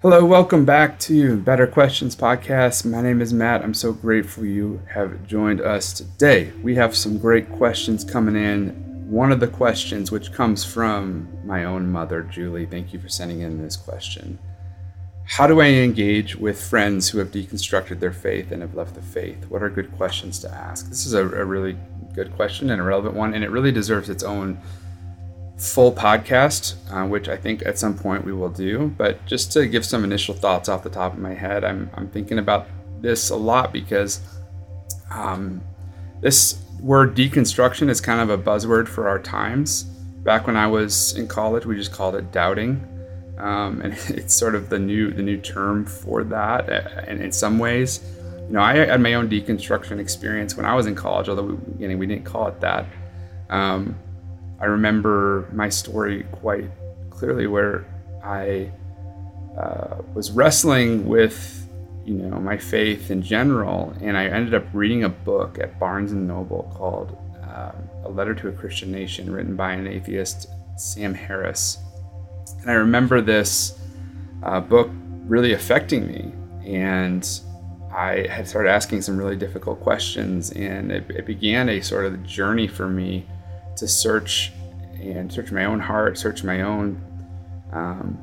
Hello, welcome back to Better Questions Podcast. My name is Matt. I'm so grateful you have joined us today. We have some great questions coming in. One of the questions, which comes from my own mother, Julie, thank you for sending in this question. How do I engage with friends who have deconstructed their faith and have left the faith? What are good questions to ask? This is a, a really good question and a relevant one, and it really deserves its own full podcast, uh, which I think at some point we will do. But just to give some initial thoughts off the top of my head, I'm, I'm thinking about this a lot because um, this word deconstruction is kind of a buzzword for our times. Back when I was in college, we just called it doubting. Um, and it's sort of the new the new term for that. And in some ways, you know, I had my own deconstruction experience when I was in college, although we, you know, we didn't call it that. Um, I remember my story quite clearly where I uh, was wrestling with, you know, my faith in general, and I ended up reading a book at Barnes and Noble called um, "A Letter to a Christian Nation," written by an atheist, Sam Harris. And I remember this uh, book really affecting me, and I had started asking some really difficult questions, and it, it began a sort of journey for me to search and search my own heart, search my own, um,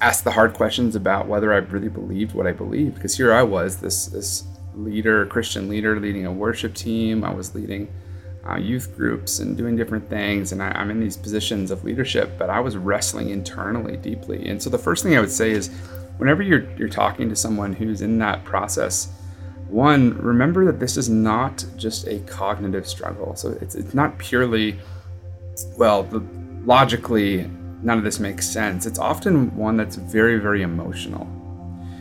ask the hard questions about whether I really believed what I believed. Because here I was, this this leader, Christian leader, leading a worship team. I was leading uh, youth groups and doing different things, and I, I'm in these positions of leadership. But I was wrestling internally deeply. And so the first thing I would say is, whenever you're you're talking to someone who's in that process one, remember that this is not just a cognitive struggle. So it's, it's not purely, well, the, logically, none of this makes sense. It's often one that's very, very emotional.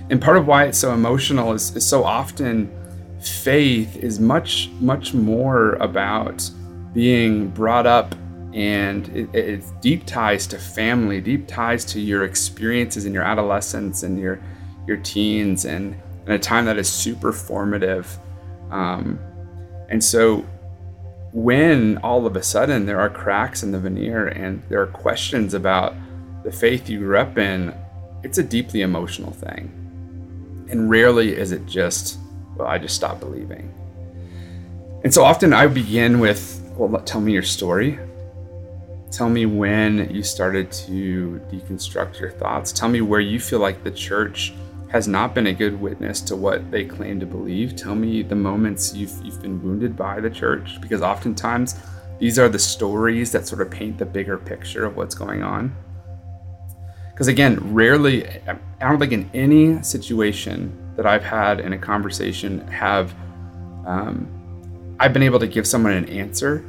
And part of why it's so emotional is, is so often faith is much, much more about being brought up and it, it's deep ties to family, deep ties to your experiences in your adolescence and your your teens and in a time that is super formative. Um, and so when all of a sudden there are cracks in the veneer and there are questions about the faith you grew up in, it's a deeply emotional thing. And rarely is it just, well, I just stopped believing. And so often I begin with, well, tell me your story. Tell me when you started to deconstruct your thoughts. Tell me where you feel like the church has not been a good witness to what they claim to believe. Tell me the moments you've, you've been wounded by the church, because oftentimes these are the stories that sort of paint the bigger picture of what's going on. Because again, rarely, I don't think in any situation that I've had in a conversation have um, I've been able to give someone an answer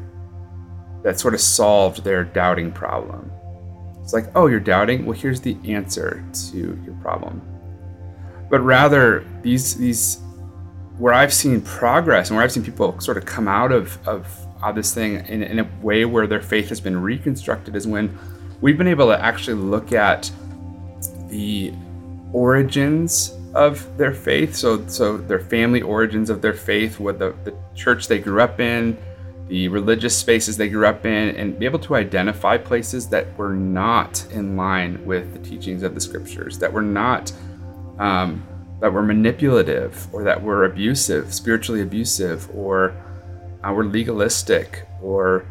that sort of solved their doubting problem. It's like, oh, you're doubting? Well, here's the answer to your problem but rather these these where I've seen progress and where I've seen people sort of come out of of, of this thing in, in a way where their faith has been reconstructed is when we've been able to actually look at the origins of their faith. So so their family origins of their faith what the, the church they grew up in the religious spaces they grew up in and be able to identify places that were not in line with the teachings of the scriptures that were not um, that were manipulative or that were abusive, spiritually abusive, or uh, were legalistic or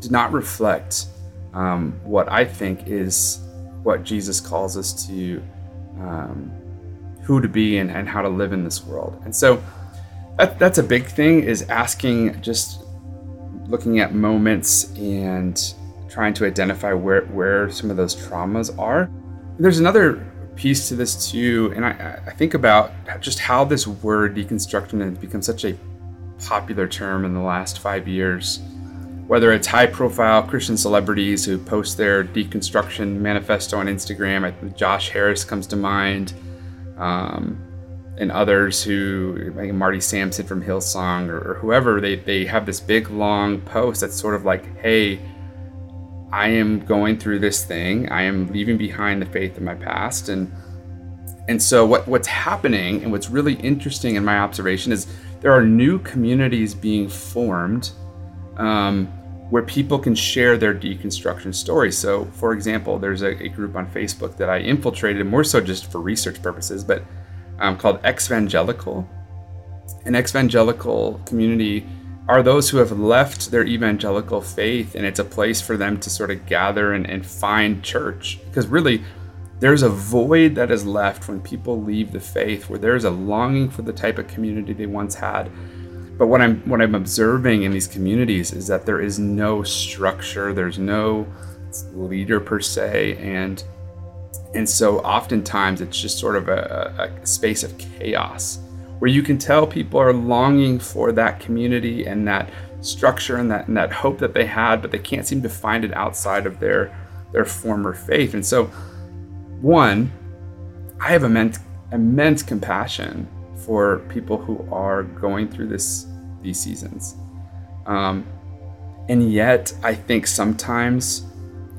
did not reflect um, what I think is what Jesus calls us to um, who to be and, and how to live in this world. And so that, that's a big thing is asking just looking at moments and trying to identify where, where some of those traumas are. There's another piece to this too, and I, I think about just how this word deconstruction has become such a popular term in the last five years. Whether it's high profile Christian celebrities who post their deconstruction manifesto on Instagram, Josh Harris comes to mind, um, and others who, like Marty Sampson from Hillsong or, or whoever, they, they have this big long post that's sort of like, hey, I am going through this thing. I am leaving behind the faith of my past, and and so what what's happening and what's really interesting in my observation is there are new communities being formed um, where people can share their deconstruction stories. So, for example, there's a, a group on Facebook that I infiltrated more so just for research purposes, but um, called Exvangelical. An Exvangelical community are those who have left their evangelical faith, and it's a place for them to sort of gather and, and find church. Because really, there's a void that is left when people leave the faith, where there's a longing for the type of community they once had but what I'm what I'm observing in these communities is that there is no structure, there's no leader per se, and and so oftentimes it's just sort of a, a space of chaos where you can tell people are longing for that community and that structure and that and that hope that they had, but they can't seem to find it outside of their their former faith. And so, one, I have immense immense compassion for people who are going through this these seasons. Um, and yet, I think sometimes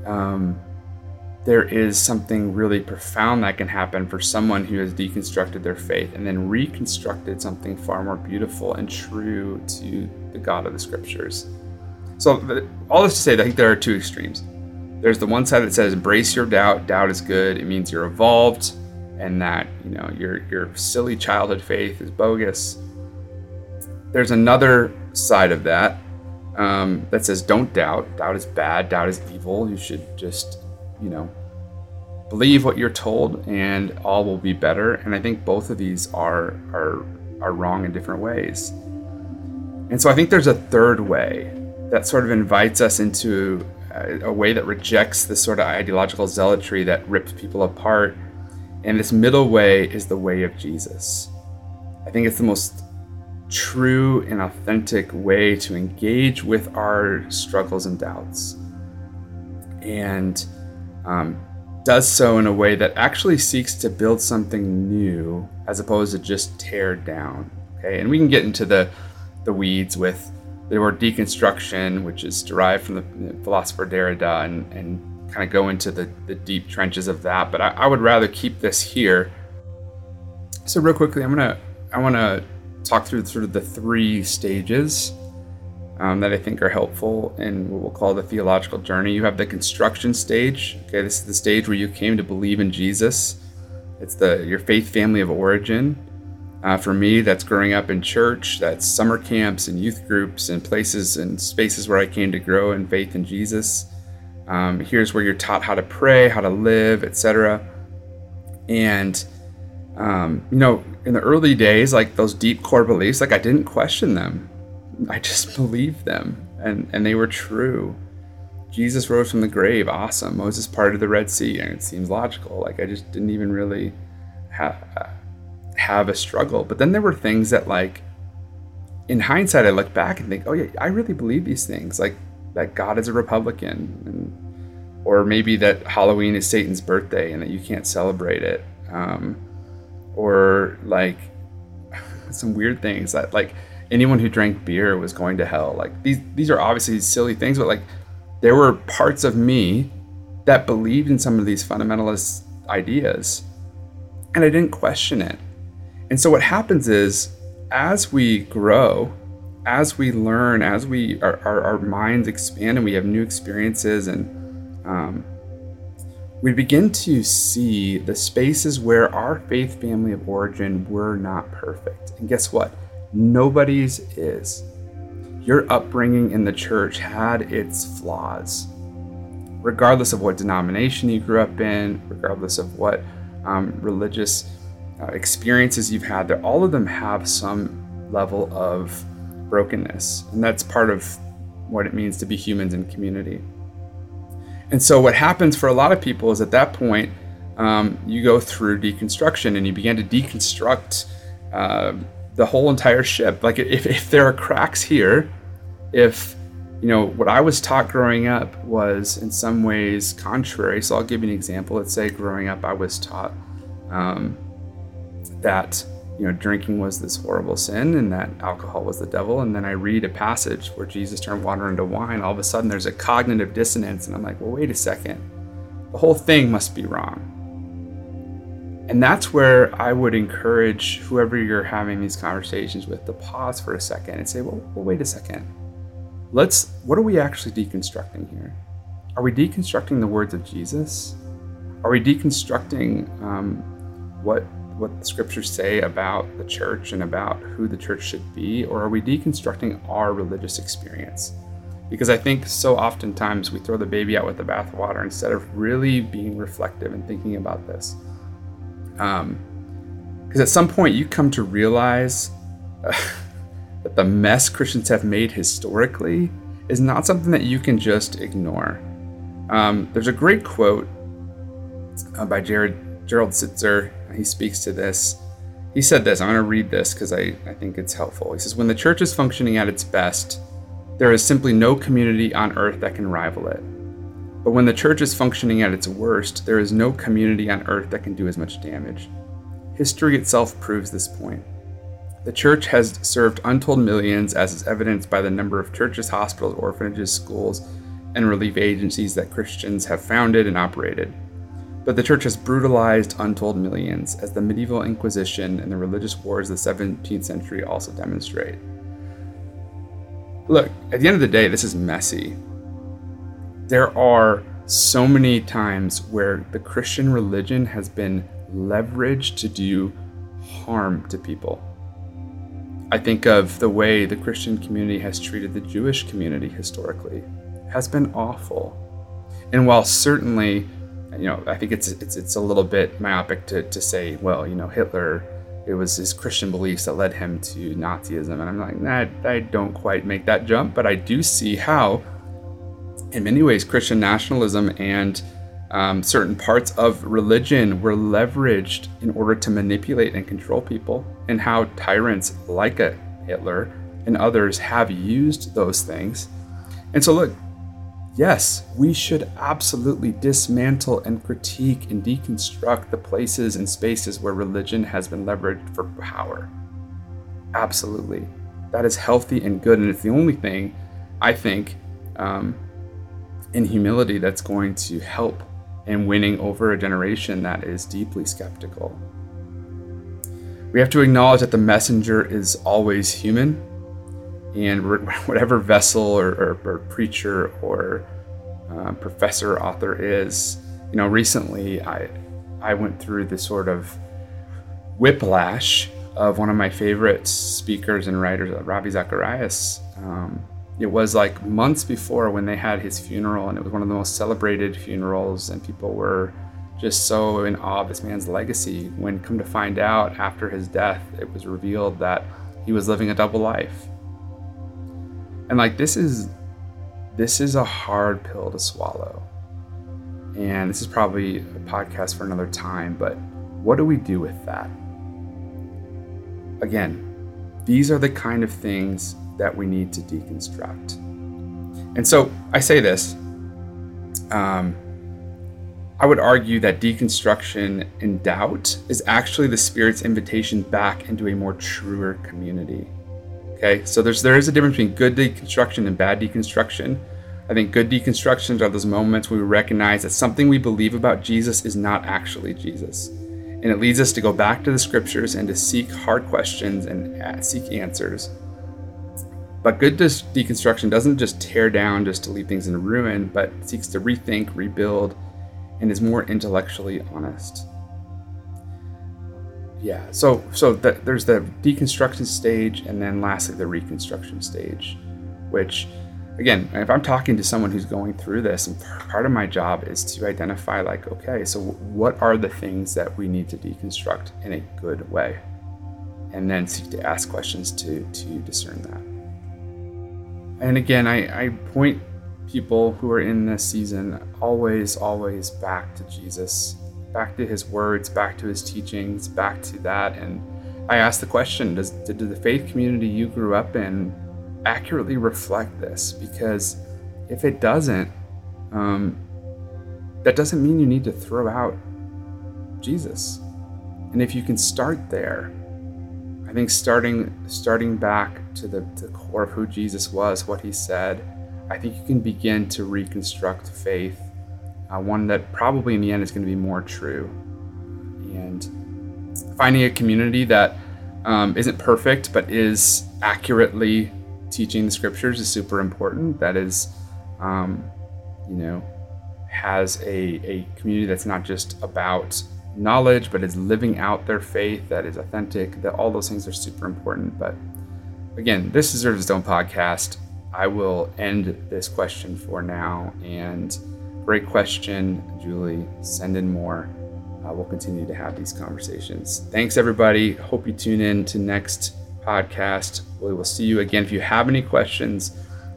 um, there is something really profound that can happen for someone who has deconstructed their faith and then reconstructed something far more beautiful and true to the God of the Scriptures. So, all this to say, I think there are two extremes. There's the one side that says, embrace your doubt. Doubt is good. It means you're evolved and that you know your your silly childhood faith is bogus. There's another side of that um, that says don't doubt. Doubt is bad. Doubt is evil. You should just you know believe what you're told, and all will be better. And I think both of these are are are wrong in different ways. And so I think there's a third way that sort of invites us into a, a way that rejects this sort of ideological zealotry that rips people apart and this middle way is the way of Jesus. I think it's the most true and authentic way to engage with our struggles and doubts. And um, does so in a way that actually seeks to build something new as opposed to just tear down. Okay, and we can get into the the weeds with the word deconstruction, which is derived from the philosopher Derrida, and, and kind of go into the, the deep trenches of that, but I, I would rather keep this here. So real quickly, I'm gonna I want to talk through sort of the three stages um, that I think are helpful in what we'll call the theological journey. You have the construction stage. Okay, this is the stage where you came to believe in Jesus. It's the your faith family of origin. Uh, for me, that's growing up in church. That's summer camps and youth groups and places and spaces where I came to grow in faith in Jesus. Um, here's where you're taught how to pray, how to live, etc. And um, you know, in the early days, like those deep core beliefs, like I didn't question them. I just believed them, and and they were true. Jesus rose from the grave, awesome. Moses parted the Red Sea, and it seems logical. Like I just didn't even really have have a struggle. But then there were things that, like, in hindsight, I look back and think, oh yeah, I really believe these things. Like that God is a Republican, and, or maybe that Halloween is Satan's birthday and that you can't celebrate it, um, or like some weird things that like anyone who drank beer was going to hell. Like these these are obviously silly things, but like there were parts of me that believed in some of these fundamentalist ideas, and I didn't question it. And so what happens is as we grow as we learn, as we our, our, our minds expand and we have new experiences and um, we begin to see the spaces where our faith family of origin were not perfect. And guess what? Nobody's is. Your upbringing in the church had its flaws. Regardless of what denomination you grew up in, regardless of what um, religious uh, experiences you've had, all of them have some level of brokenness. And that's part of what it means to be humans in community. And so, what happens for a lot of people is at that point, um, you go through deconstruction and you begin to deconstruct uh, the whole entire ship. Like, if, if there are cracks here, if you know what I was taught growing up was in some ways contrary. So, I'll give you an example. Let's say growing up, I was taught um, that you know, drinking was this horrible sin and that alcohol was the devil. And then I read a passage where Jesus turned water into wine. All of a sudden, there's a cognitive dissonance. And I'm like, well, wait a second. The whole thing must be wrong. And that's where I would encourage whoever you're having these conversations with to pause for a second and say, well, well wait a second. let's what are we actually deconstructing here? Are we deconstructing the words of Jesus? Are we deconstructing um, what what the scriptures say about the church and about who the church should be, or are we deconstructing our religious experience? Because I think so oftentimes we throw the baby out with the bathwater instead of really being reflective and thinking about this. Because um, at some point you come to realize uh, that the mess Christians have made historically is not something that you can just ignore. Um, there's a great quote uh, by Jared Gerald Sittser. He speaks to this. He said this. I'm going to read this because I, I think it's helpful. He says, When the church is functioning at its best, there is simply no community on earth that can rival it. But when the church is functioning at its worst, there is no community on earth that can do as much damage. History itself proves this point. The church has served untold millions, as is evidenced by the number of churches, hospitals, orphanages, schools, and relief agencies that Christians have founded and operated. But the church has brutalized untold millions, as the medieval Inquisition and the religious wars of the 17th century also demonstrate. Look, at the end of the day, this is messy. There are so many times where the Christian religion has been leveraged to do harm to people. I think of the way the Christian community has treated the Jewish community historically has been awful. And while certainly, you know, I think it's it's it's a little bit myopic to, to say, well, you know, Hitler it was his Christian beliefs that led him to Nazism. And I'm like, nah, I don't quite make that jump, but I do see how, in many ways, Christian nationalism and um, certain parts of religion were leveraged in order to manipulate and control people, and how tyrants like a Hitler and others have used those things. And so, look, Yes, we should absolutely dismantle and critique and deconstruct the places and spaces where religion has been leveraged for power. Absolutely. That is healthy and good, and it's the only thing I think um, in humility that's going to help in winning over a generation that is deeply skeptical. We have to acknowledge that the messenger is always human and whatever vessel or, or, or preacher or uh, professor author is you know recently i i went through the sort of whiplash of one of my favorite speakers and writers ravi zacharias um, it was like months before when they had his funeral and it was one of the most celebrated funerals and people were just so in awe of this man's legacy when come to find out after his death it was revealed that he was living a double life and like this is this is a hard pill to swallow. And this is probably a podcast for another time, but what do we do with that? Again, these are the kind of things that we need to deconstruct. And so I say this um, I would argue that deconstruction in doubt is actually the Spirit's invitation back into a more truer community. Okay, so there's there is a difference between good deconstruction and bad deconstruction. I think good deconstructions are those moments where we recognize that something we believe about Jesus is not actually Jesus. And it leads us to go back to the scriptures and to seek hard questions and seek answers. But good deconstruction doesn't just tear down just to leave things in ruin, but seeks to rethink, rebuild, and is more intellectually honest. Yeah so so the, there's the deconstruction stage and then lastly the reconstruction stage which again if i'm talking to someone who's going through this and part of my job is to identify like okay so what are the things that we need to deconstruct in a good way? And then seek to ask questions to to discern that and again i i point people who are in this season always always back to jesus back to his words, back to his teachings, back to that. And I ask the question Does did the faith community you grew up in accurately reflect this? Because if it doesn't, um, that doesn't mean you need to throw out Jesus. And if you can start there, I think starting starting back to the, the core of who Jesus was, what he said, I think you can begin to reconstruct faith uh, one that probably in the end is going to be more true. And finding a community that um, not perfect but is accurately teaching the scriptures is super important. That is, um, you know, has a, a community that's not just about knowledge, but is living out their faith, that is authentic, that all those things are super important. But again, this is Zerv's Stone podcast. I will end this question for now. And great question, Julie. Send in more. Uh, we'll continue to have these conversations. Thanks, everybody. Hope you tune in to next podcast. We will see you again. If you have any questions,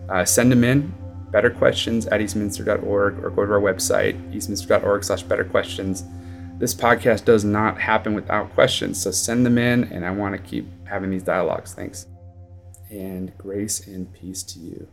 uh, send them in Better questions at eastminster.org or go to our website, eastminster.org slash betterquestions. This podcast does not happen without questions, so send them in, and I want to keep having these dialogues. Thanks. And grace and peace to you.